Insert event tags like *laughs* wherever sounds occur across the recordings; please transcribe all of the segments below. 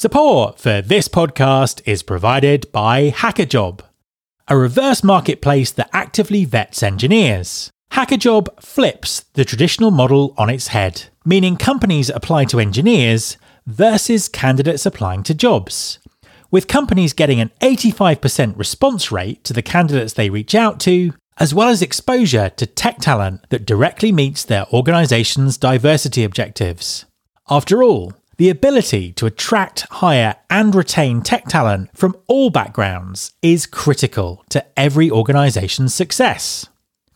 Support for this podcast is provided by Hackajob, a reverse marketplace that actively vets engineers. Hackajob flips the traditional model on its head, meaning companies apply to engineers versus candidates applying to jobs. With companies getting an 85% response rate to the candidates they reach out to, as well as exposure to tech talent that directly meets their organization's diversity objectives. After all, the ability to attract, hire, and retain tech talent from all backgrounds is critical to every organization's success.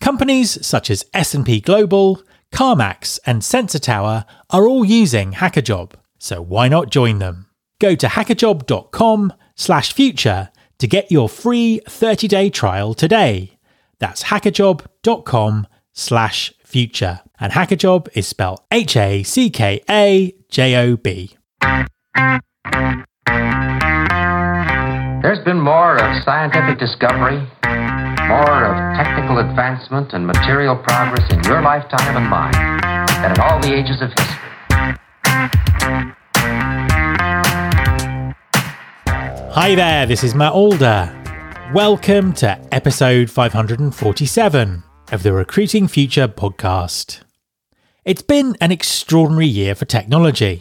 Companies such as S&P Global, CarMax, and Sensor Tower are all using Hackajob, so why not join them? Go to hackajob.com/future to get your free 30-day trial today. That's hackajob.com/future. And Hackajob is spelled H A C K A J O B. There's been more of scientific discovery, more of technical advancement and material progress in your lifetime and mine than in all the ages of history. Hi there, this is Matt Alder. Welcome to episode 547 of the Recruiting Future podcast. It's been an extraordinary year for technology.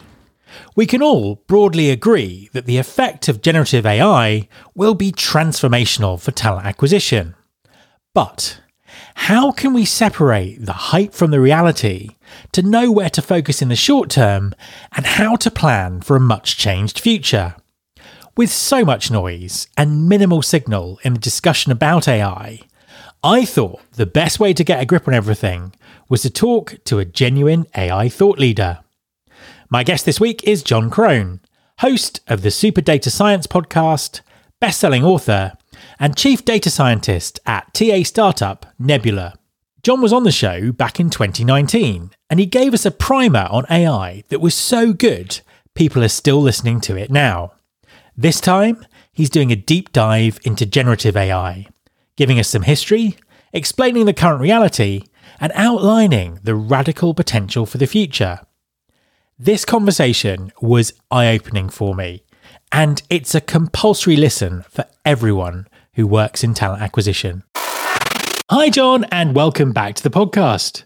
We can all broadly agree that the effect of generative AI will be transformational for talent acquisition. But how can we separate the hype from the reality to know where to focus in the short term and how to plan for a much changed future? With so much noise and minimal signal in the discussion about AI, I thought the best way to get a grip on everything was to talk to a genuine AI thought leader. My guest this week is Jon Krohn, host of the Super Data Science podcast, best-selling author, and chief data scientist at TA startup Nebula. Jon was on the show back in 2019, and he gave us a primer on AI that was so good, people are still listening to it now. This time, he's doing a deep dive into generative AI, giving us some history, explaining the current reality, and outlining the radical potential for the future. This conversation was eye opening for me, and it's a compulsory listen for everyone who works in talent acquisition. Hi, Jon, and welcome back to the podcast.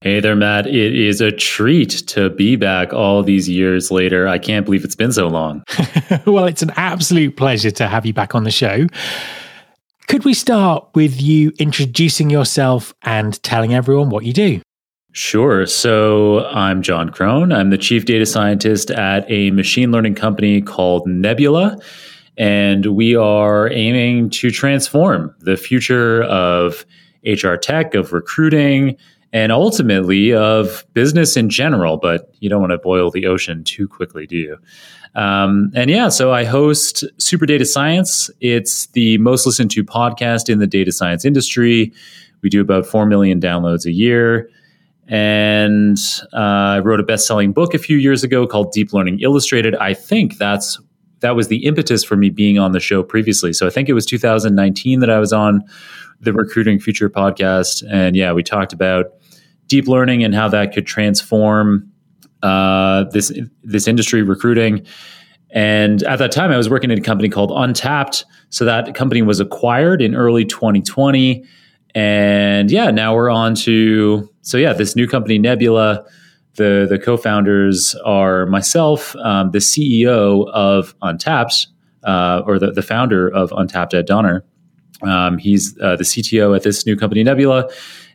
Hey there, Matt. It is a treat to be back all these years later. I can't believe it's been so long. *laughs* well, it's an absolute pleasure to have you back on the show. Could we start with you introducing yourself and telling everyone what you do? Sure. So I'm Jon Krohn. I'm the chief data scientist at a machine learning company called Nebula. And we are aiming to transform the future of HR tech, of recruiting, and ultimately of business in general. But you don't want to boil the ocean too quickly, do you? Um, and yeah, so I host Super Data Science. It's the most listened to podcast in the data science industry. We do about 4 million downloads a year. And uh, I wrote a best selling book a few years ago called Deep Learning Illustrated. I think that's that was the impetus for me being on the show previously. So I think it was 2019 that I was on the Recruiting Future podcast. And yeah, we talked about deep learning and how that could transform uh, this this industry recruiting. And at that time, I was working at a company called untapt. So that company was acquired in early 2020. And yeah, now we're on to so yeah, this new company Nebula. The the co-founders are myself, um, the CEO of untapt, uh, or the, the founder of untapt, Ed Donner. Um, he's uh, the CTO at this new company Nebula,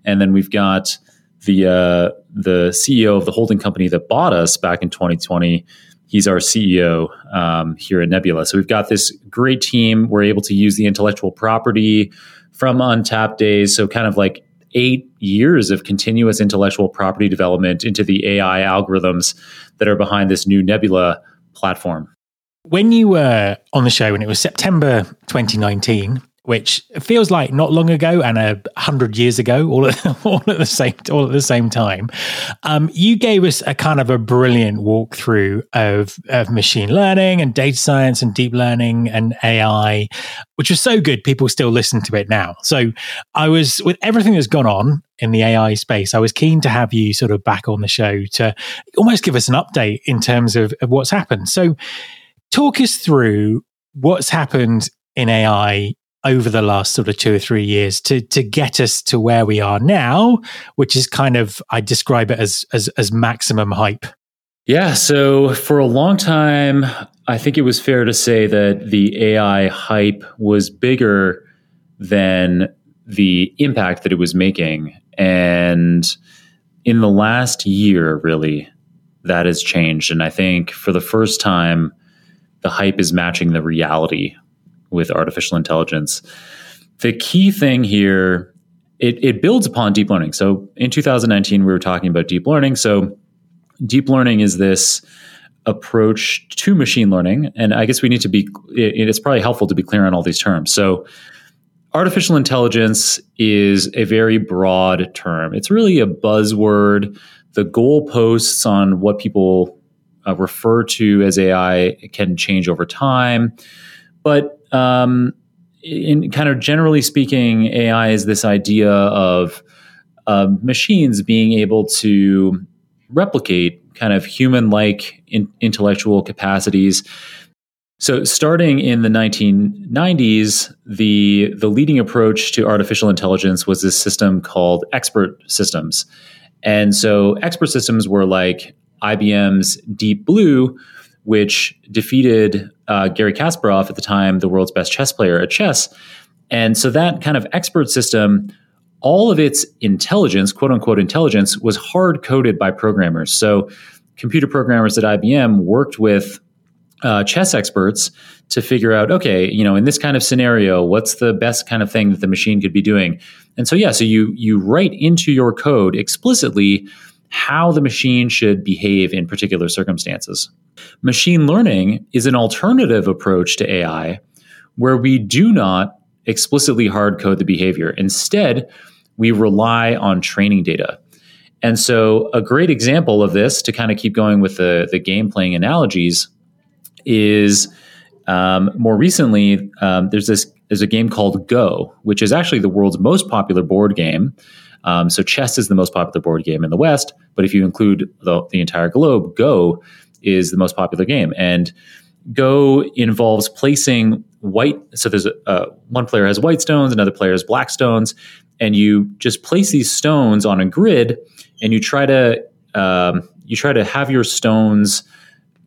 and then we've got the uh, the CEO of the holding company that bought us back in 2020. He's our CEO um, here at Nebula. So we've got this great team. We're able to use the intellectual property from untapt days. So kind of like eight years of continuous intellectual property development into the AI algorithms that are behind this new Nebula platform. When you were on the show, and it was September 2019, which feels like not long ago and a hundred years ago, all at, *laughs* all at the same all at the same time. Um, you gave us a kind of a brilliant walkthrough of of machine learning and data science and deep learning and AI, which was so good. People still listen to it now. So I was with everything that's gone on in the AI space. I was keen to have you sort of back on the show to almost give us an update in terms of, of what's happened. So talk us through what's happened in AI over the last sort of two or three years to to get us to where we are now, which is kind of I describe it as as, as maximum hype. Yeah. So for a long time, I think it was fair to say that the AI hype was bigger than the impact that it was making. And in the last year, really, that has changed. And I think for the first time, the hype is matching the reality with artificial intelligence. The key thing here, it, it builds upon deep learning. So in 2019, we were talking about deep learning. So deep learning is this approach to machine learning. And I guess we need to be, it, it's probably helpful to be clear on all these terms. So artificial intelligence is a very broad term. It's really a buzzword. The goalposts on what people uh, refer to as AI can change over time. But um, in kind of generally speaking, AI is this idea of uh, machines being able to replicate kind of human like in intellectual capacities. So, starting in the 1990s, the, the leading approach to artificial intelligence was this system called expert systems. And so, expert systems were like IBM's Deep Blue, which defeated uh, Garry Kasparov at the time, the world's best chess player at chess. And so, that kind of expert system all of its intelligence, quote unquote intelligence, was hard coded by programmers. So computer programmers at IBM worked with uh, chess experts to figure out, okay, you know, in this kind of scenario, what's the best kind of thing that the machine could be doing? And so, yeah, so you you write into your code explicitly how the machine should behave in particular circumstances. Machine learning is an alternative approach to AI where we do not explicitly hard code the behavior. Instead, we rely on training data. And so, a great example of this, to kind of keep going with the, the game playing analogies, is um, more recently, um, there's this there's a game called Go, which is actually the world's most popular board game. Um, so chess is the most popular board game in the West, but if you include the, the entire globe, Go is the most popular game. And Go involves placing white. So there's a, uh, one player has white stones, another player has black stones, and you just place these stones on a grid, and you try to um, you try to have your stones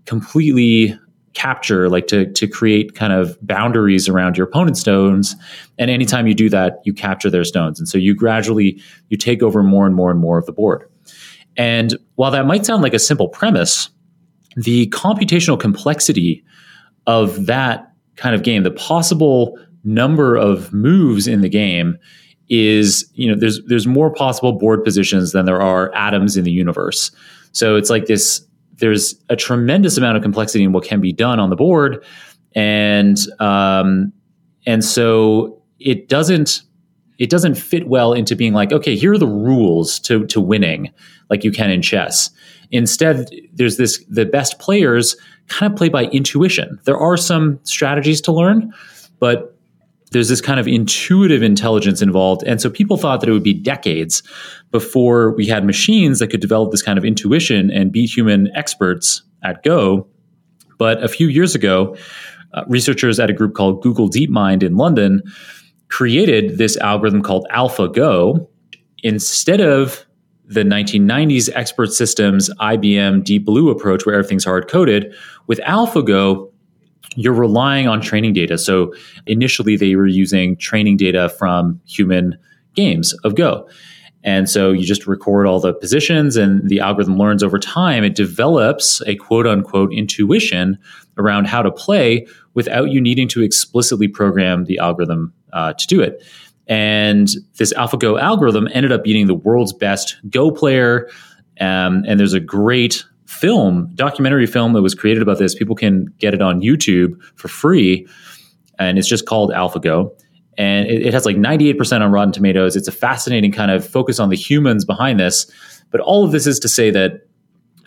completely capture, like to to create kind of boundaries around your opponent's stones. And anytime you do that, you capture their stones, and so you gradually you take over more and more and more of the board. And while that might sound like a simple premise, the computational complexity of that kind of game, the possible number of moves in the game is, you know, there's there's more possible board positions than there are atoms in the universe. So it's like this there's a tremendous amount of complexity in what can be done on the board and um, and so it doesn't it doesn't fit well into being like okay here are the rules to to winning like you can in chess instead there's this the best players kind of play by intuition. There are some strategies to learn, but there's this kind of intuitive intelligence involved. And so people thought that it would be decades before we had machines that could develop this kind of intuition and beat human experts at Go. But a few years ago, uh, researchers at a group called Google DeepMind in London created this algorithm called AlphaGo. Instead of the 1990s expert systems IBM Deep Blue approach where everything's hard coded. With AlphaGo, you're relying on training data. So initially, they were using training data from human games of Go. And so you just record all the positions, and the algorithm learns over time. It develops a quote unquote intuition around how to play without you needing to explicitly program the algorithm uh, to do it. And this AlphaGo algorithm ended up beating the world's best Go player. Um, and there's a great film, documentary film that was created about this. People can get it on YouTube for free. And it's just called AlphaGo. And it, it has like 98% on Rotten Tomatoes. It's a fascinating kind of focus on the humans behind this. But all of this is to say that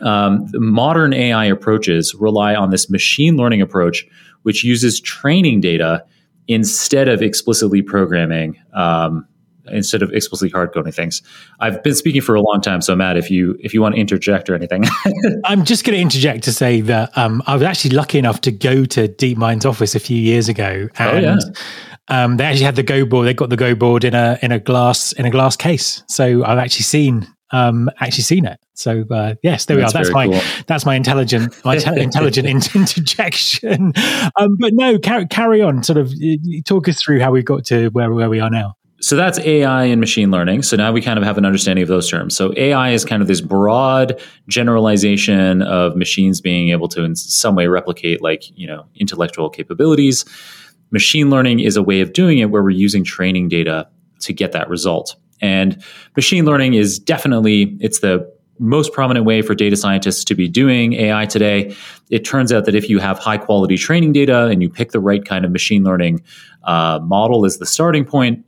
um, modern AI approaches rely on this machine learning approach, which uses training data instead of explicitly programming um, instead of explicitly hard coding things. I've been speaking for a long time, so Matt, if you if you want to interject or anything, *laughs* I'm just going to interject to say that um, I was actually lucky enough to go to DeepMind's office a few years ago, and oh, yeah. um, they actually had the Go board. They got the Go board in a in a glass in a glass case, so I've actually seen um, actually seen it. So uh, yes, there that's we are. That's my cool. that's my intelligent my *laughs* intelligent interjection. *laughs* Um, but no, carry, carry on. Sort of talk us through how we got to where where we are now. So that's AI and machine learning. So now we kind of have an understanding of those terms. So AI is kind of this broad generalization of machines being able to in some way replicate like, you know, intellectual capabilities. Machine learning is a way of doing it where we're using training data to get that result. And machine learning is definitely it's the most prominent way for data scientists to be doing AI today. It turns out that if you have high quality training data and you pick the right kind of machine learning uh, model as the starting point,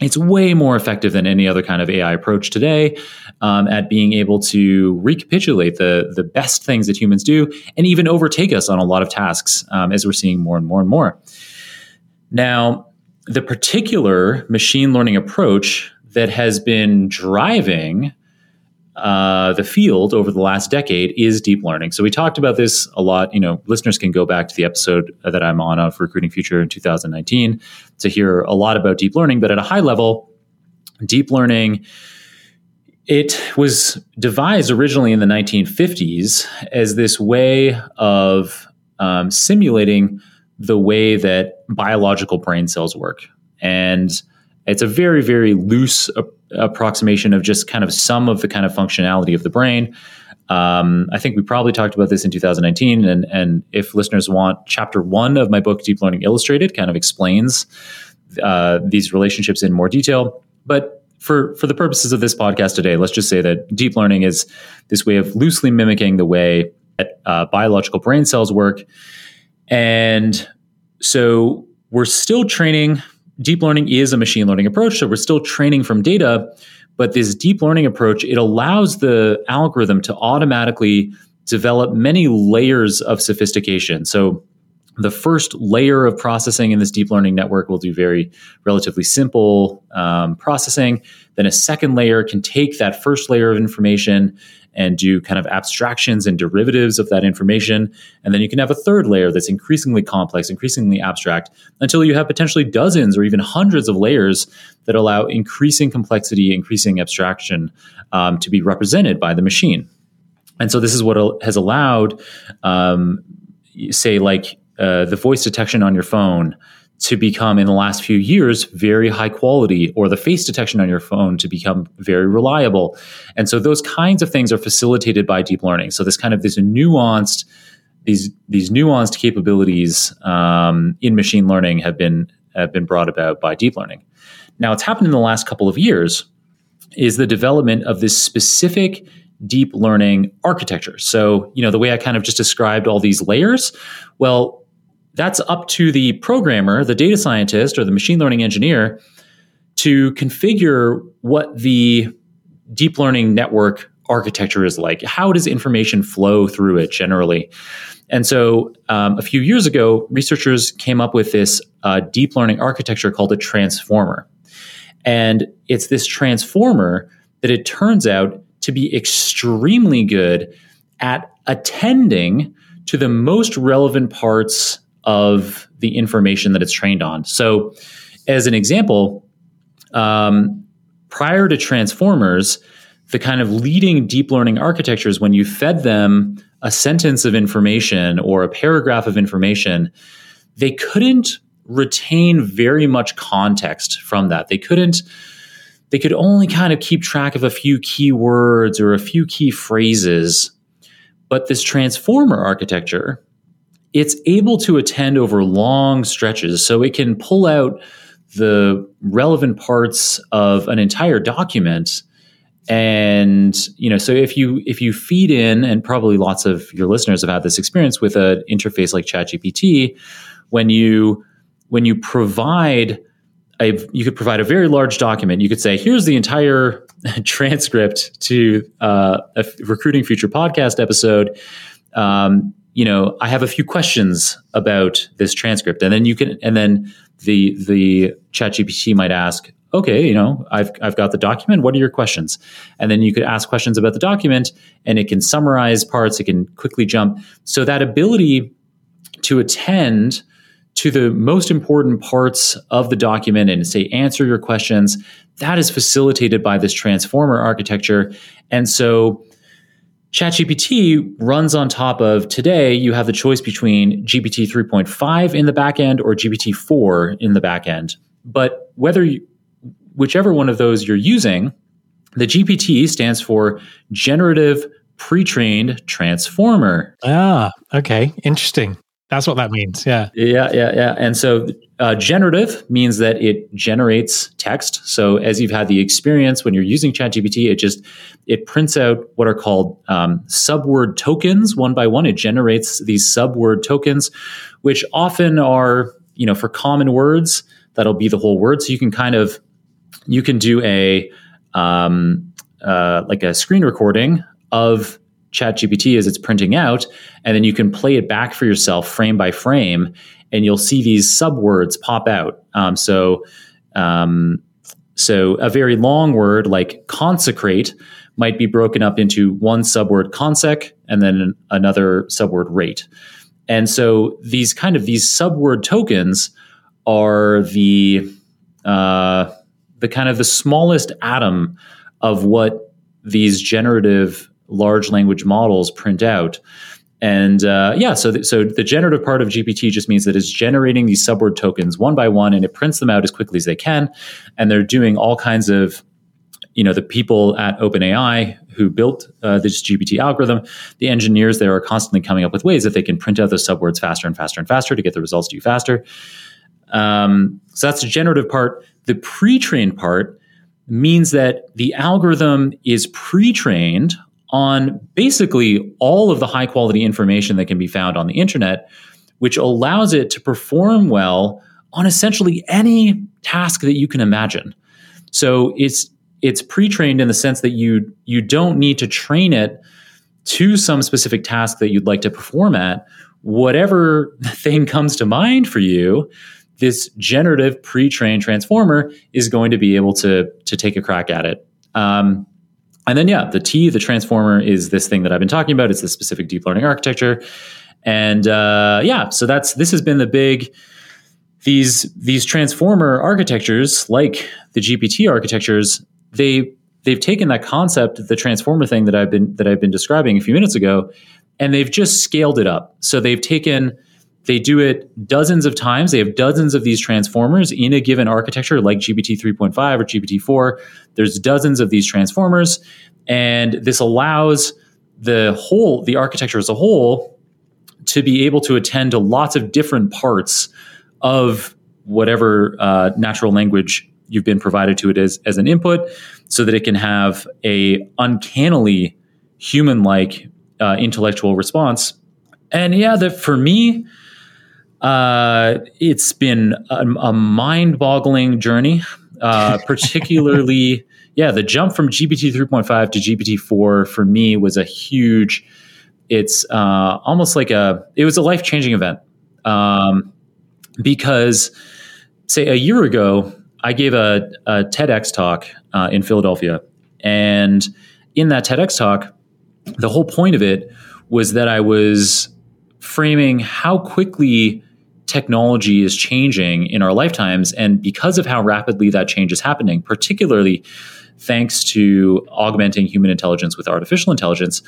it's way more effective than any other kind of AI approach today um, at being able to recapitulate the the best things that humans do and even overtake us on a lot of tasks um, as we're seeing more and more and more. Now, the particular machine learning approach that has been driving uh, the field over the last decade is deep learning. So we talked about this a lot. You know, listeners can go back to the episode that I'm on of Recruiting Future in 2019 to hear a lot about deep learning. But at a high level, deep learning it was devised originally in the 1950s as this way of um, simulating the way that biological brain cells work. And it's a very, very loose a- approximation of just kind of some of the kind of functionality of the brain. Um, I think we probably talked about this in 2019, and, and if listeners want, chapter one of my book, Deep Learning Illustrated, kind of explains uh, these relationships in more detail. But for for the purposes of this podcast today, let's just say that deep learning is this way of loosely mimicking the way that uh, biological brain cells work, and so we're still training deep learning is a machine learning approach. So we're still training from data, but this deep learning approach, it allows the algorithm to automatically develop many layers of sophistication. So the first layer of processing in this deep learning network will do very relatively simple um, processing. Then a second layer can take that first layer of information and do kind of abstractions and derivatives of that information. And then you can have a third layer that's increasingly complex, increasingly abstract, until you have potentially dozens or even hundreds of layers that allow increasing complexity, increasing abstraction um, to be represented by the machine. And so this is what has allowed, um, say, like uh, the voice detection on your phone to become in the last few years very high quality or the face detection on your phone to become very reliable. And so those kinds of things are facilitated by deep learning. So this kind of this nuanced these these nuanced capabilities um, in machine learning have been have been brought about by deep learning. Now what's happened in the last couple of years is the development of this specific deep learning architecture. So you know the way i kind of just described all these layers well that's up to the programmer, the data scientist, or the machine learning engineer to configure what the deep learning network architecture is like. How does information flow through it generally? And so um, a few years ago, researchers came up with this uh, deep learning architecture called a transformer. And it's this transformer that it turns out to be extremely good at attending to the most relevant parts of the information that it's trained on. So, as an example, um, prior to transformers, the kind of leading deep learning architectures, when you fed them a sentence of information or a paragraph of information, they couldn't retain very much context from that. They couldn't, they could only kind of keep track of a few key words or a few key phrases. But this transformer architecture it's able to attend over long stretches. So it can pull out the relevant parts of an entire document and you know so if you if you feed in and probably lots of your listeners have had this experience with an interface like chatgpt when you when you provide a you could provide a very large document you could say here's the entire *laughs* transcript to uh, a recruiting future podcast episode um, you know, I have a few questions about this transcript, and then you can, and then the the ChatGPT might ask, okay, you know, I've, I've got the document. What are your questions? And then you could ask questions about the document and it can summarize parts. It can quickly jump. So that ability to attend to the most important parts of the document and say, answer your questions, that is facilitated by this transformer architecture. And so ChatGPT runs on top of today, you have the choice between GPT 3.5 in the backend or GPT 4 in the backend. But whether you, whichever one of those you're using, the GPT stands for Generative Pre-trained Transformer. Ah, okay, interesting. That's what that means. Yeah. Yeah, yeah, yeah. And so uh, generative means that it generates text. So as you've had the experience when you're using ChatGPT, it just it prints out what are called um, subword tokens one by one. It generates these subword tokens, which often are you know for common words that'll be the whole word. So you can kind of you can do a um, uh, like a screen recording of ChatGPT as it's printing out, and then you can play it back for yourself frame by frame, and you'll see these subwords pop out. Um, so, um, so a very long word like consecrate might be broken up into one subword consec and then another subword rate. And so these kind of these subword tokens are the uh, the kind of the smallest atom of what these generative large language models print out. And uh, yeah, so th- so the generative part of GPT just means that it's generating these subword tokens one by one, and it prints them out as quickly as they can. And they're doing all kinds of, you know, the people at OpenAI who built uh, this GPT algorithm, the engineers there are constantly coming up with ways that they can print out those subwords faster and faster and faster to get the results to you faster. Um, so that's the generative part. The pre-trained part means that the algorithm is pre-trained on basically all of the high quality information that can be found on the internet, which allows it to perform well on essentially any task that you can imagine. So it's it's pre-trained in the sense that you you don't need to train it to some specific task that you'd like to perform at. Whatever *laughs* thing comes to mind for you, this generative pre-trained transformer is going to be able to to take a crack at it. Um, and then, yeah, the T, the transformer, is this thing that I've been talking about. It's the specific deep learning architecture, and uh, yeah, so that's this has been the big these these transformer architectures, like the GPT architectures, they they've taken that concept, the transformer thing that I've been that I've been describing a few minutes ago, and they've just scaled it up. So they've taken they do it dozens of times. They have dozens of these transformers in a given architecture, like GPT 3.5 or GPT 4. There's dozens of these transformers, and this allows the whole, the architecture as a whole, to be able to attend to lots of different parts of whatever uh, natural language you've been provided to it as, as an input, so that it can have a uncannily human-like uh, intellectual response. And yeah, that for me, uh, it's been a, a mind-boggling journey, uh, *laughs* particularly. yeah, the jump from GPT 3.5 to GPT 4 for me was a huge. It's uh, almost like a. It was a life changing event um, because, say, a year ago, I gave a, a TEDx talk uh, in Philadelphia, and in that TEDx talk, the whole point of it was that I was framing how quickly technology is changing in our lifetimes. And because of how rapidly that change is happening, particularly thanks to augmenting human intelligence with artificial intelligence,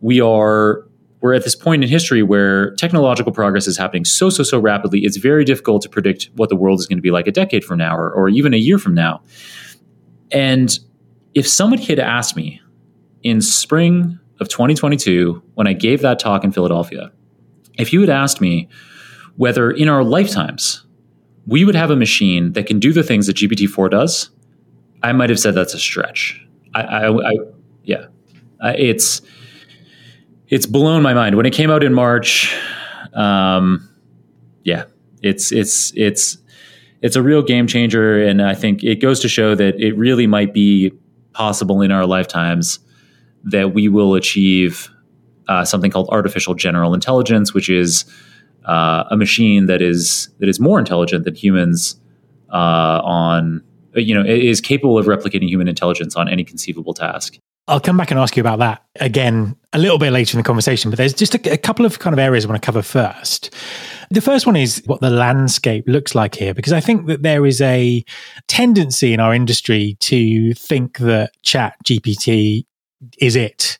we are we're at this point in history where technological progress is happening so so so rapidly it's very difficult to predict what the world is going to be like a decade from now or, or even a year from now and if somebody had asked me in spring of 2022 when i gave that talk in philadelphia if you had asked me whether in our lifetimes we would have a machine that can do the things that GPT-4 does, I might have said that's a stretch. I, I, I yeah, it's it's blown my mind when it came out in March. Um, yeah, it's it's it's it's a real game changer, and I think it goes to show that it really might be possible in our lifetimes that we will achieve uh, something called artificial general intelligence, which is uh, a machine that is that is more intelligent than humans uh, on you know, is capable of replicating human intelligence on any conceivable task. I'll come back and ask you about that again a little bit later in the conversation, but there's just a, a, couple of kind of areas I want to cover first. The first one is what the landscape looks like here, because I think that there is a tendency in our industry to think that Chat GPT is it,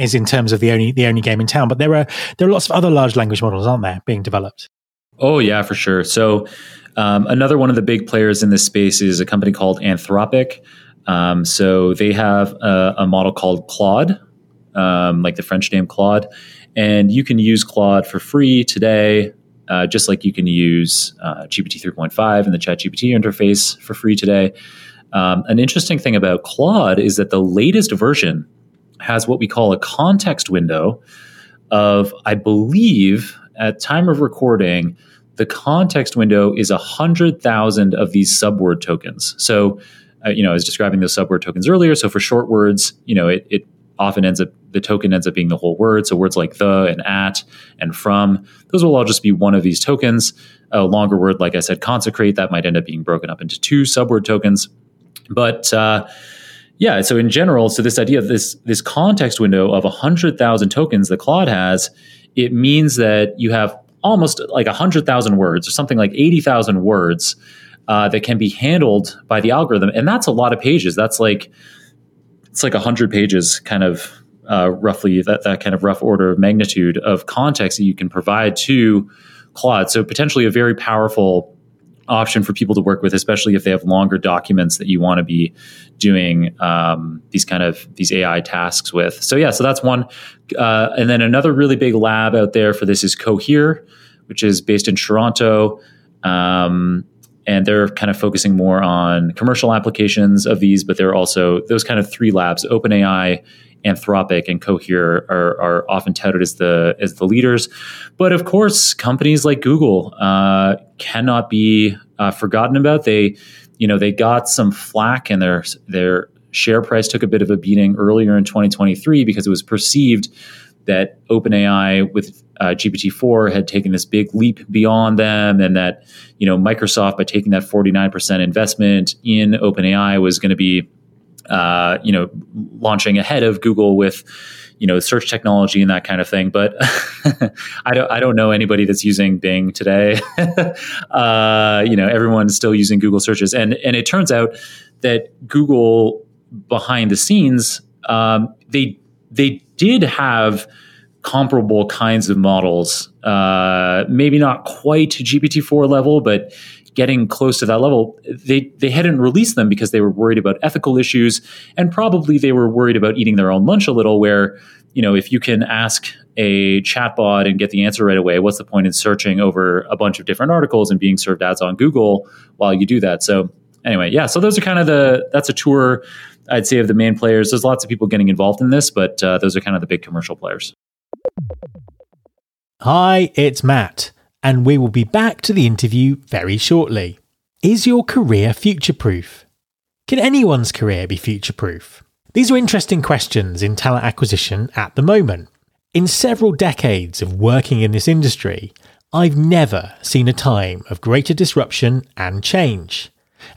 is in terms of the only the only game in town. But there are there are lots of other large language models, aren't there, being developed? Oh yeah, for sure. So um, another one of the big players in this space is a company called Anthropic. Um, so they have a, a model called Claude, um, like the French name Claude, and you can use Claude for free today, uh, just like you can use uh, GPT 3.5 and the ChatGPT interface for free today. Um, an interesting thing about Claude is that the latest version has what we call a context window of, I believe, at time of recording, the context window is a hundred thousand of these subword tokens. So uh, you know, I was describing those subword tokens earlier. So for short words, you know, it, it often ends up the token ends up being the whole word. So words like the and at and from, those will all just be one of these tokens. A longer word, like I said, consecrate, that might end up being broken up into two subword tokens. But uh, yeah, so in general, so this idea of this this context window of hundred thousand tokens that Claude has, it means that you have almost like hundred thousand words or something like eighty thousand words uh, that can be handled by the algorithm, and that's a lot of pages. That's like it's like hundred pages, kind of uh, roughly that that kind of rough order of magnitude of context that you can provide to Claude. So potentially a very powerful option for people to work with, especially if they have longer documents that you want to be doing um, these kind of these AI tasks with. So yeah, so that's one. Uh, and then another really big lab out there for this is Cohere, which is based in Toronto. Um, and they're kind of focusing more on commercial applications of these, but they're also those kind of three labs, OpenAI, Anthropic, and Cohere are, are often touted as the as the leaders. But of course, companies like Google uh, cannot be uh, forgotten about. They, you know, they got some flack, and their their share price took a bit of a beating earlier in 2023 because it was perceived that OpenAI with uh, GPT-4 had taken this big leap beyond them, and that you know Microsoft by taking that 49% investment in OpenAI was going to be uh, you know launching ahead of Google with you know search technology and that kind of thing. But *laughs* I don't I don't know anybody that's using Bing today. *laughs* uh, you know everyone's still using Google searches, and and it turns out that Google behind the scenes um, they they did have comparable kinds of models. Uh, maybe not quite GPT-4 level, but getting close to that level. They they hadn't released them because they were worried about ethical issues, and probably they were worried about eating their own lunch a little. Where you know, if you can ask a chatbot and get the answer right away, what's the point in searching over a bunch of different articles and being served ads on Google while you do that? So anyway, yeah. So those are kind of the that's a tour. I'd say of the main players. There's lots of people getting involved in this, but uh, those are kind of the big commercial players. Hi, it's Matt, and we will be back to the interview very shortly. Is your career future proof? Can anyone's career be future proof? These are interesting questions in talent acquisition at the moment. In several decades of working in this industry, I've never seen a time of greater disruption and change.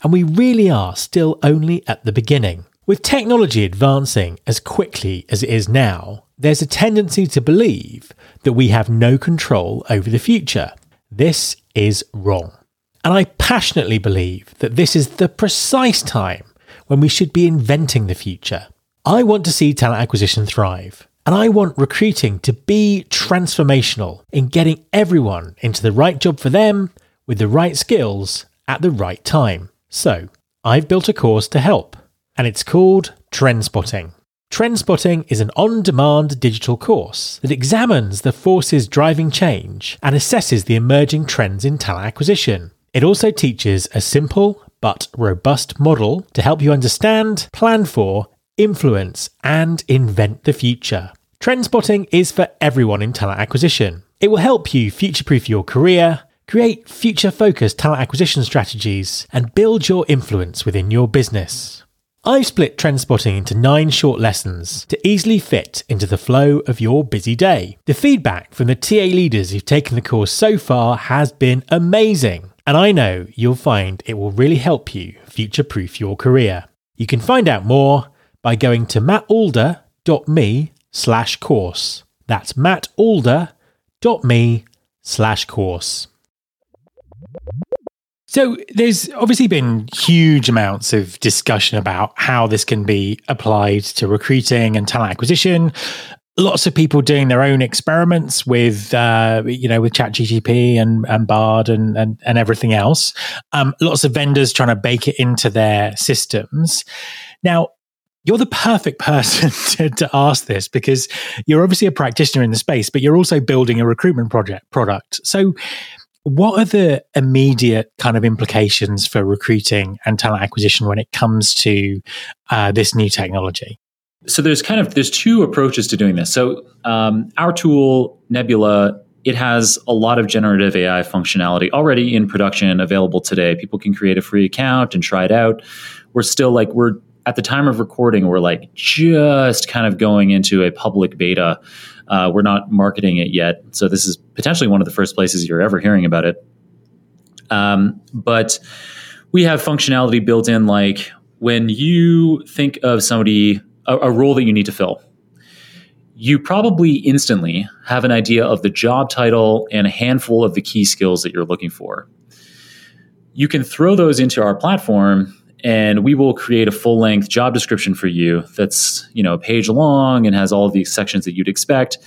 And we really are still only at the beginning. With technology advancing as quickly as it is now, there's a tendency to believe that we have no control over the future. This is wrong. And I passionately believe that this is the precise time when we should be inventing the future. I want to see talent acquisition thrive, and I want recruiting to be transformational in getting everyone into the right job for them with the right skills at the right time. So, I've built a course to help and it's called Trendspotting. Trendspotting is an on demand digital course that examines the forces driving change and assesses the emerging trends in talent acquisition. It also teaches a simple but robust model to help you understand, plan for, influence, and invent the future. Trendspotting is for everyone in talent acquisition. It will help you future proof your career, create future focused talent acquisition strategies, and build your influence within your business. I've split trend spotting into nine short lessons to easily fit into the flow of your busy day. The feedback from the TA leaders who've taken the course so far has been amazing, and I know you'll find it will really help you future proof your career. You can find out more by going to mattalder.me slash course. That's mattalder.me slash course. So there's obviously been huge amounts of discussion about how this can be applied to recruiting and talent acquisition. Lots of people doing their own experiments with, uh, you know, with ChatGPT and, and Bard and, and, and everything else. Um, lots of vendors trying to bake it into their systems. Now, you're the perfect *laughs* person to, to, ask this because you're obviously a practitioner in the space, but you're also building a recruitment project product. So, what are the immediate kind of implications for recruiting and talent acquisition when it comes to uh, this new technology? So there's kind of there's two approaches to doing this. So um, our tool Nebula it has a lot of generative AI functionality already in production available today. People can create a free account and try it out. We're still like we're at the time of recording, we're like just kind of going into a public beta. Uh, we're not marketing it yet, so this is potentially one of the first places you're ever hearing about it. Um, but we have functionality built in, like when you think of somebody, a, a role that you need to fill, you probably instantly have an idea of the job title and a handful of the key skills that you're looking for. You can throw those into our platform and we will create a full length job description for you that's you know a page long and has all the sections that you'd expect.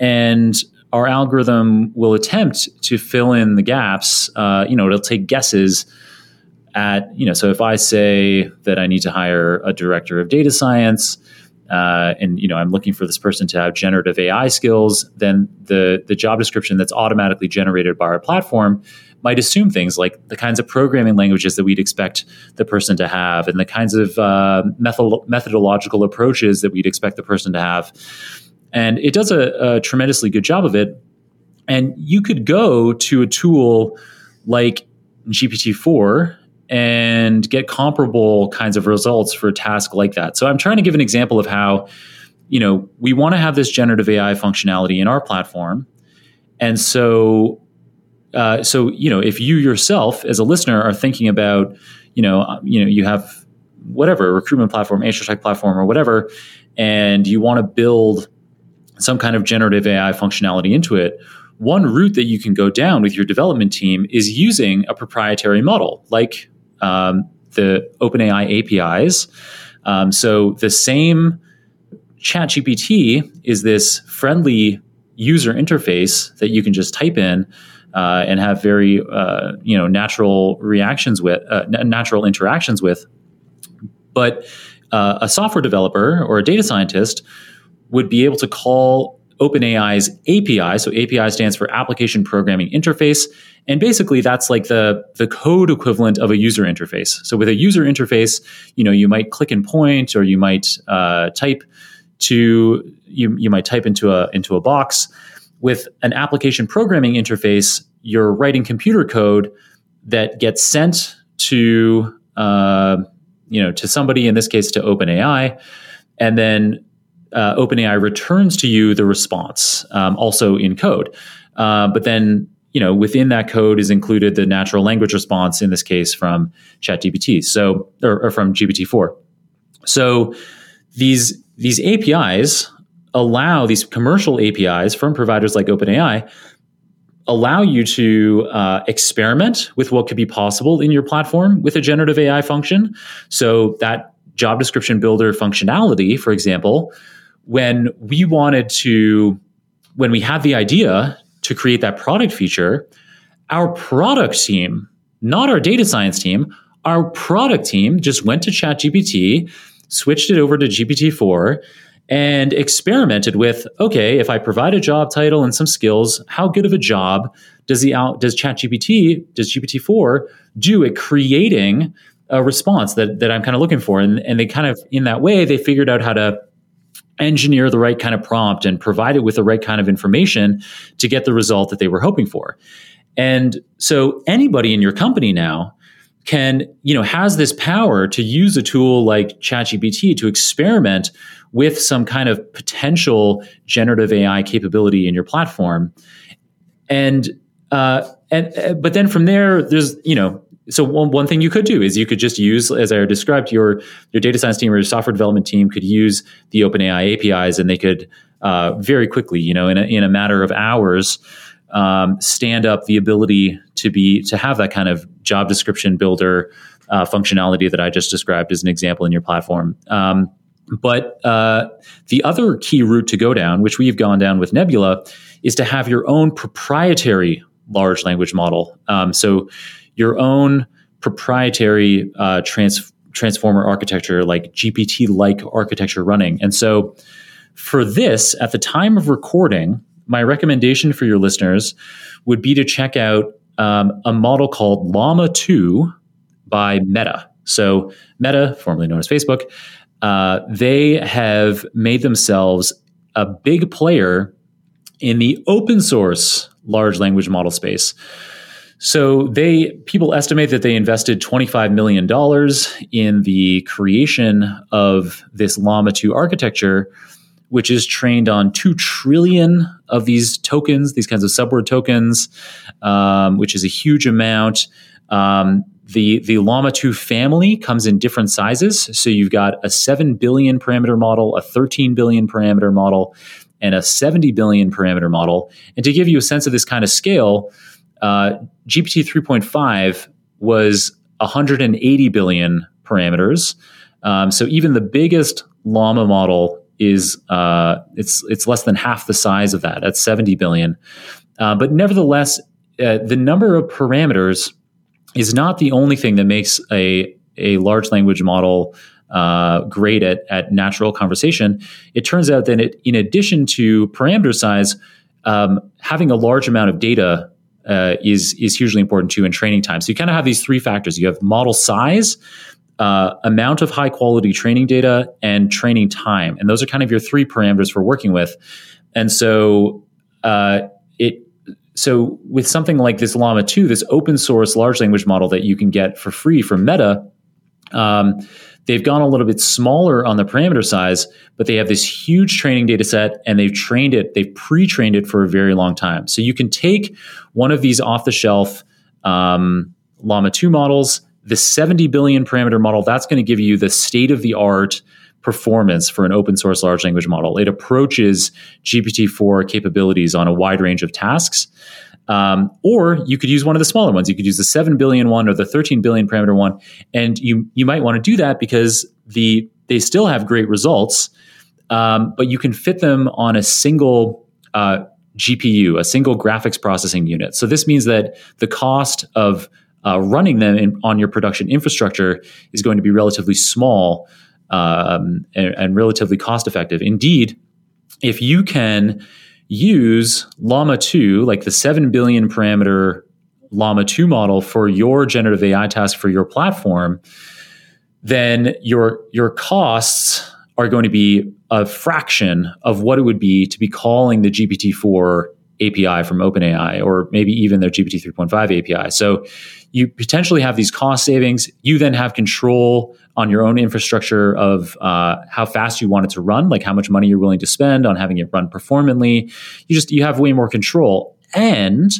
And our algorithm will attempt to fill in the gaps. Uh, you know it'll take guesses at you know so if i say that i need to hire a director of data science uh, and you know i'm looking for this person to have generative ai skills then the the job description that's automatically generated by our platform might assume things like the kinds of programming languages that we'd expect the person to have and the kinds of uh, method- methodological approaches that we'd expect the person to have. And it does a, a tremendously good job of it. And you could go to a tool like GPT-4 and get comparable kinds of results for a task like that. So I'm trying to give an example of how, you know, we want to have this generative AI functionality in our platform. And so uh, so you know if you yourself as a listener are thinking about you know uh, you know you have whatever recruitment platform HR tech platform or whatever and you want to build some kind of generative AI functionality into it one route that you can go down with your development team is using a proprietary model like um, the OpenAI APIs. Um, so the same ChatGPT is this friendly user interface that you can just type in uh, and have very uh, you know natural reactions with uh, natural interactions with but uh, a software developer or a data scientist would be able to call OpenAI's API. So API stands for Application Programming Interface, and basically that's like the the code equivalent of a user interface. So with a user interface, you know you might click and point, or you might uh, type to you you might type into a into a box with an application programming interface, you're writing computer code that gets sent to uh, you know to somebody in this case to OpenAI, and then uh, OpenAI returns to you the response, um, also in code. Uh, but then you know within that code is included the natural language response in this case from ChatGPT, so or, or from GPT-4. So these these APIs allow these commercial APIs from providers like OpenAI allow you to uh, experiment with what could be possible in your platform with a generative AI function. So that job description builder functionality, for example, when we wanted to, when we had the idea to create that product feature, our product team, not our data science team, our product team just went to ChatGPT, switched it over to GPT-4, and experimented with okay if i provide a job title and some skills how good of a job does the out does chatgpt does gpt-4 do at creating a response that, that i'm kind of looking for? And, and they kind of in that way they figured out how to engineer the right kind of prompt and provide it with the right kind of information to get the result that they were hoping for. And so anybody in your company now can you know has this power to use a tool like ChatGPT to experiment with some kind of potential generative AI capability in your platform, and uh, and uh, but then from there, there's you know so one, one thing you could do is you could just use, as I described, your your data science team or your software development team could use the OpenAI APIs, and they could uh, very quickly, you know, in a, in a matter of hours, um, stand up the ability to be to have that kind of job description builder uh, functionality that I just described as an example in your platform. Um, but uh, the other key route to go down, which we've gone down with Nebula, is to have your own proprietary large language model. Um, so your own proprietary uh, trans- transformer architecture, like GPT like architecture running. And so for this, at the time of recording, my recommendation for your listeners would be to check out um, a model called Llama 2 by Meta. So, Meta, formerly known as Facebook, uh, they have made themselves a big player in the open source large language model space. So they people estimate that they invested $25 million in the creation of this Llama 2 architecture, which is trained on 2 trillion of these tokens, these kinds of subword tokens, um, which is a huge amount. Um, the, the Llama 2 family comes in different sizes. So you've got a 7 billion parameter model, a 13 billion parameter model, and a 70 billion parameter model. And to give you a sense of this kind of scale, uh, GPT 3.5 was 180 billion parameters. Um, so even the biggest Llama model is uh, it's it's less than half the size of that at 70 billion. Uh, but nevertheless, uh, the number of parameters is not the only thing that makes a a large language model uh, great at, at natural conversation. It turns out that it, in addition to parameter size, um, having a large amount of data uh, is is hugely important too in training time. So you kind of have these three factors. You have model size, uh, amount of high quality training data, and training time, and those are kind of your three parameters for working with. And so uh, it so with something like this Llama 2, this open source large language model that you can get for free from Meta. Um, They've gone a little bit smaller on the parameter size, but they have this huge training data set and they've trained it, they've pre trained it for a very long time. So you can take one of these off the shelf um, Llama 2 models, the 70 billion parameter model, that's going to give you the state of the art performance for an open source large language model. It approaches GPT 4 capabilities on a wide range of tasks. Um, or you could use one of the smaller ones. You could use the 7 billion one or the 13 billion parameter one. And you, you might want to do that because the, they still have great results, um, but you can fit them on a single uh, GPU, a single graphics processing unit. So this means that the cost of uh, running them in, on your production infrastructure is going to be relatively small um, and, and relatively cost effective. Indeed, if you can use Llama 2, like the 7 billion parameter Llama 2 model for your generative AI task for your platform, then your your costs are going to be a fraction of what it would be to be calling the GPT-4 API from OpenAI or maybe even their GPT 3.5 API. So you potentially have these cost savings. You then have control on your own infrastructure of uh, how fast you want it to run, like how much money you're willing to spend on having it run performantly. You just you have way more control, and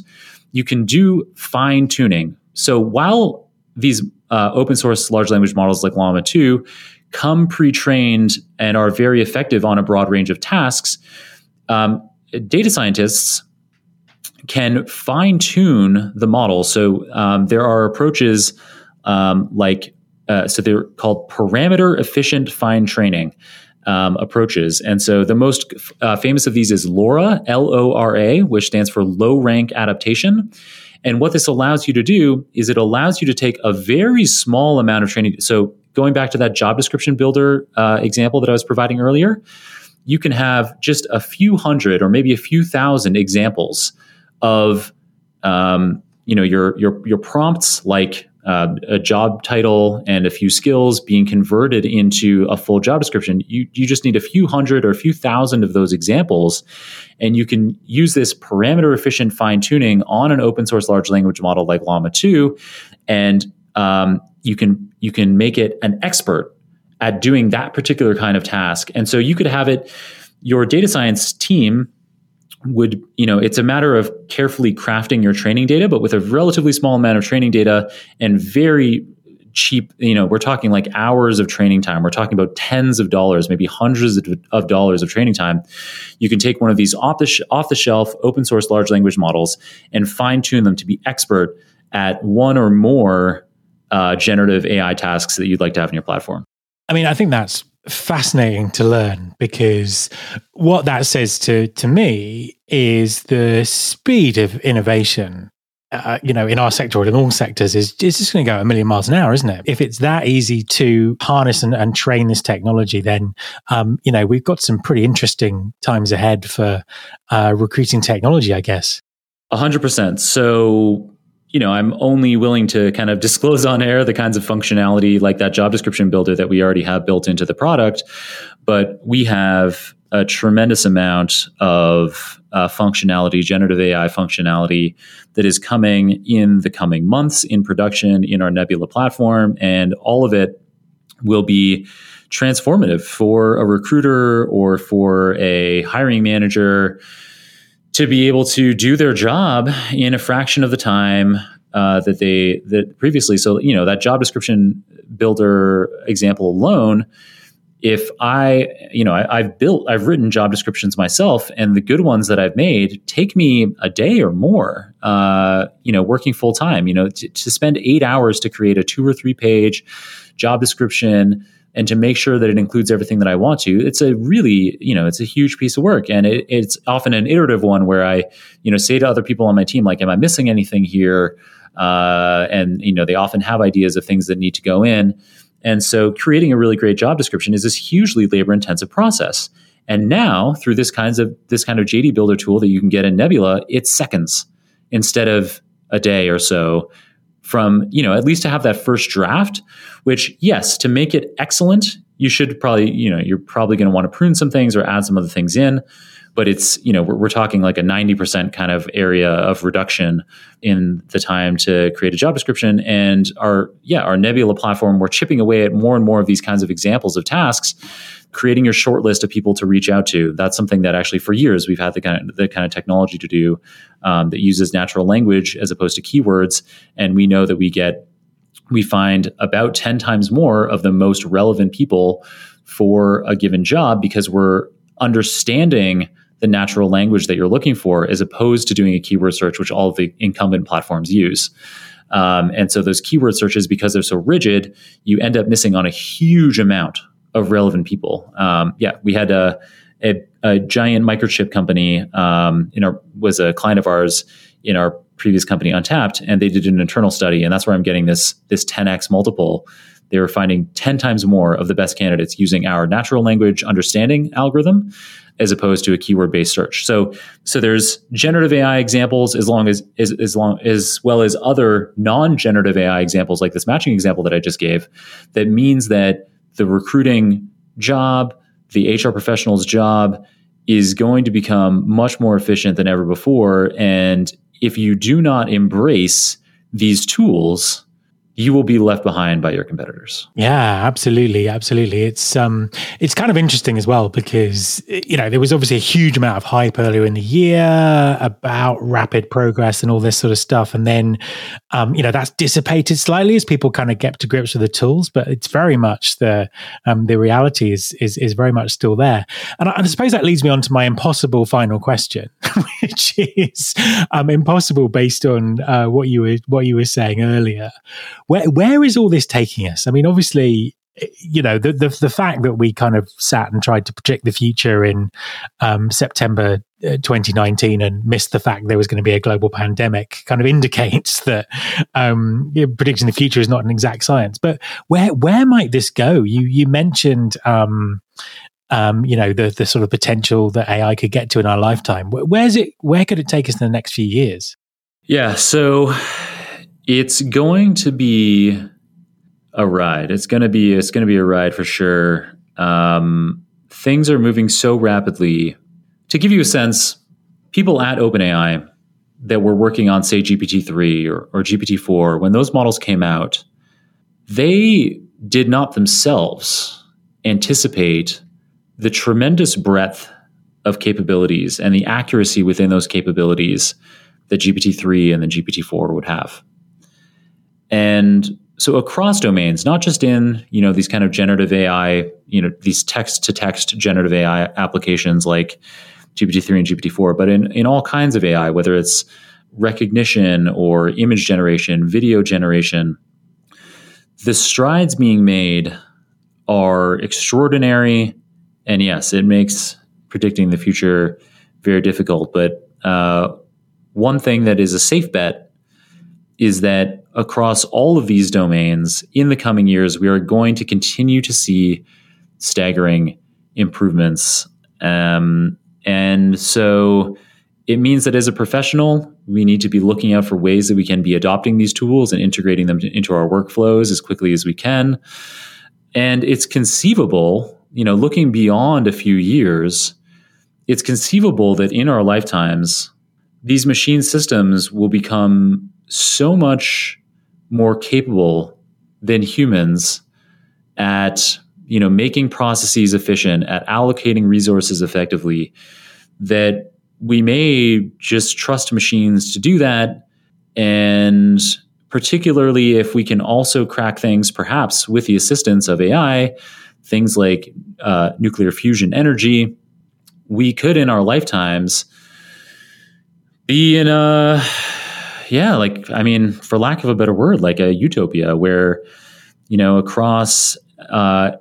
you can do fine tuning. So while these uh, open source large language models like Llama 2 come pre-trained and are very effective on a broad range of tasks, um, data scientists can fine tune the model. So um, there are approaches um, like, uh, so they're called parameter efficient fine training um, approaches. And so the most uh, famous of these is LoRA, L O R A, which stands for low rank adaptation. And what this allows you to do is it allows you to take a very small amount of training. So going back to that job description builder uh, example that I was providing earlier, you can have just a few hundred or maybe a few thousand examples of um, you know your your your prompts like uh, a job title and a few skills being converted into a full job description. You you just need a few hundred or a few thousand of those examples, and you can use this parameter efficient fine tuning on an open source large language model like Llama two, and um, you can you can make it an expert at doing that particular kind of task. And so you could have it your data science team would you know it's a matter of carefully crafting your training data but with a relatively small amount of training data and very cheap you know we're talking like hours of training time. We're talking about tens of dollars maybe hundreds of, dollars of training time. You can take one of these off the sh- off the shelf open source large language models and fine tune them to be expert at one or more uh, generative ai tasks that you'd like to have in your platform. I mean i think that's fascinating to learn because what that says to to me is the speed of innovation uh, you know, in our sector or in all sectors is, is just going to go a million miles an hour, isn't it? If it's that easy to harness and, and train this technology, then, um, you know, we've got some pretty interesting times ahead for uh, recruiting technology, I guess. Hundred percent. So, you know, I'm only willing to kind of disclose on air the kinds of functionality like that job description builder that we already have built into the product. But we have a tremendous amount of uh, functionality, generative AI functionality that is coming in the coming months in production in our Nebula platform. And all of it will be transformative for a recruiter or for a hiring manager to be able to do their job in a fraction of the time uh, that they that previously. So you know that job description builder example alone. If I, you know, I, have built, I've written job descriptions myself, and the good ones that I've made take me a day or more. Uh, you know, working full time. You know, to spend eight hours to create a two or three page job description and to make sure that it includes everything that I want to, it's a really, you know, it's a huge piece of work. And it, it's often an iterative one where I, you know, say to other people on my team, like, am I missing anything here? Uh, and, you know, they often have ideas of things that need to go in. And so creating a really great job description is this hugely labor intensive process. And now through this kinds of this kind of JD builder tool that you can get in Nebula, it's seconds instead of a day or so from, you know, at least to have that first draft, which, yes, to make it excellent, you should probably, you know, you're probably going to want to prune some things or add some other things in. But it's, you know, we're, we're talking like a 90% kind of area of reduction in the time to create a job description. And our, yeah, our Nebula platform, we're chipping away at more and more of these kinds of examples of tasks creating your short list of people to reach out to. That's something that actually for years we've had the kind of, the kind of technology to do um, that uses natural language as opposed to keywords. And we know that we get, we find about 10 times more of the most relevant people for a given job because we're understanding the natural language that you're looking for as opposed to doing a keyword search, which all of the incumbent platforms use. Um, and so those keyword searches, because they're so rigid, you end up missing on a huge amount of relevant people. Um, yeah, we had a, a, a giant microchip company um, in our was a client of ours in our previous company untapt, and they did an internal study, and that's where I'm getting this this 10x multiple. They were finding 10 times more of the best candidates using our natural language understanding algorithm as opposed to a keyword based search. So so there's generative AI examples as long as, as as long as well as other non generative AI examples like this matching example that I just gave that means that the recruiting job, the HR professional's job is going to become much more efficient than ever before. And if you do not embrace these tools, you will be left behind by your competitors. Yeah, absolutely, absolutely. It's um, it's kind of interesting as well because you know there was obviously a huge amount of hype earlier in the year about rapid progress and all this sort of stuff, and then um, you know that's dissipated slightly as people kind of get to grips with the tools. But it's very much the um, the reality is is is very much still there. And I, and I suppose that leads me on to my impossible final question, *laughs* which is um, impossible based on uh, what you were what you were saying earlier where where is all this taking us? I mean, obviously, you know, the the, the fact that we kind of sat and tried to predict the future in um, September uh, 2019 and missed the fact there was going to be a global pandemic kind of *laughs* indicates that um, predicting the future is not an exact science. But where where might this go? You you mentioned. Um, um, you know the the sort of potential that AI could get to in our lifetime. Where's it? Where could it take us in the next few years? Yeah, so it's going to be a ride. It's going to be it's going to be a ride for sure. Um, things are moving so rapidly. To give you a sense, people at OpenAI that were working on say GPT three or, or GPT four when those models came out, they did not themselves anticipate the tremendous breadth of capabilities and the accuracy within those capabilities that GPT-3 and the GPT-4 would have. And so across domains, not just in, you know, these kind of generative AI, you know, these text to text generative AI applications like GPT-3 and GPT-4, but in, in all kinds of AI, whether it's recognition or image generation, video generation, the strides being made are extraordinary. And yes, it makes predicting the future very difficult. But uh, one thing that is a safe bet is that across all of these domains in the coming years, we are going to continue to see staggering improvements. Um, and so it means that as a professional, we need to be looking out for ways that we can be adopting these tools and integrating them into our workflows as quickly as we can. And it's conceivable, you know, looking beyond a few years, it's conceivable that in our lifetimes, these machine systems will become so much more capable than humans at you know making processes efficient at allocating resources effectively that we may just trust machines to do that. And particularly if we can also crack things perhaps with the assistance of ai things like uh, nuclear fusion energy we could in our lifetimes be in a yeah like i mean for lack of a better word like a utopia where you know across uh,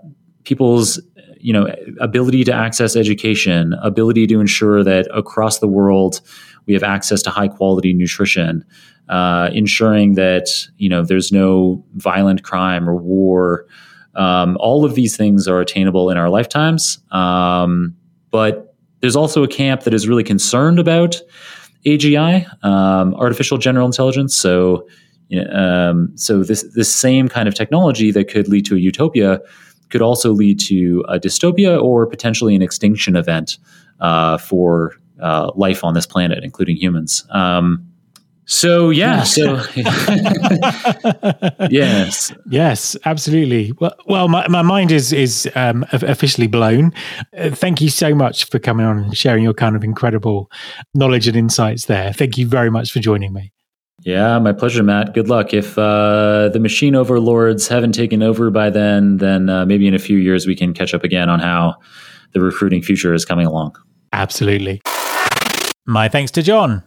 people's you know ability to access education ability to ensure that across the world we have access to high quality nutrition uh, ensuring that you know there's no violent crime or war um, all of these things are attainable in our lifetimes um, but there's also a camp that is really concerned about AGI, um, artificial general intelligence. So, um, so this this same kind of technology that could lead to a utopia could also lead to a dystopia or potentially an extinction event uh, for uh, life on this planet, including humans. Um, so yeah, so *laughs* *laughs* yes, yes, absolutely. Well, well, my, my mind is is um, officially blown. Uh, thank you so much for coming on and sharing your kind of incredible knowledge and insights. There, thank you very much for joining me. Yeah, my pleasure, Matt. Good luck. If uh, the machine overlords haven't taken over by then, then uh, maybe in a few years we can catch up again on how the recruiting future is coming along. Absolutely. My thanks to Jon.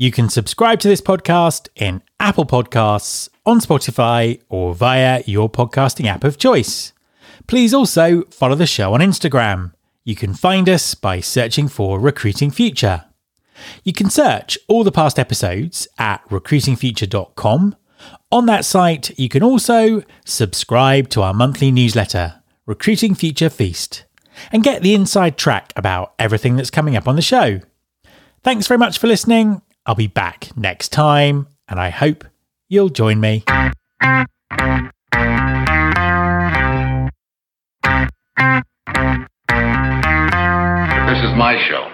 You can subscribe to this podcast in Apple Podcasts, on Spotify, or via your podcasting app of choice. Please also follow the show on Instagram. You can find us by searching for Recruiting Future. You can search all the past episodes at recruitingfuture.com. On that site, you can also subscribe to our monthly newsletter, Recruiting Future Feast, and get the inside track about everything that's coming up on the show. Thanks very much for listening I'll be back next time, and I hope you'll join me. This is my show.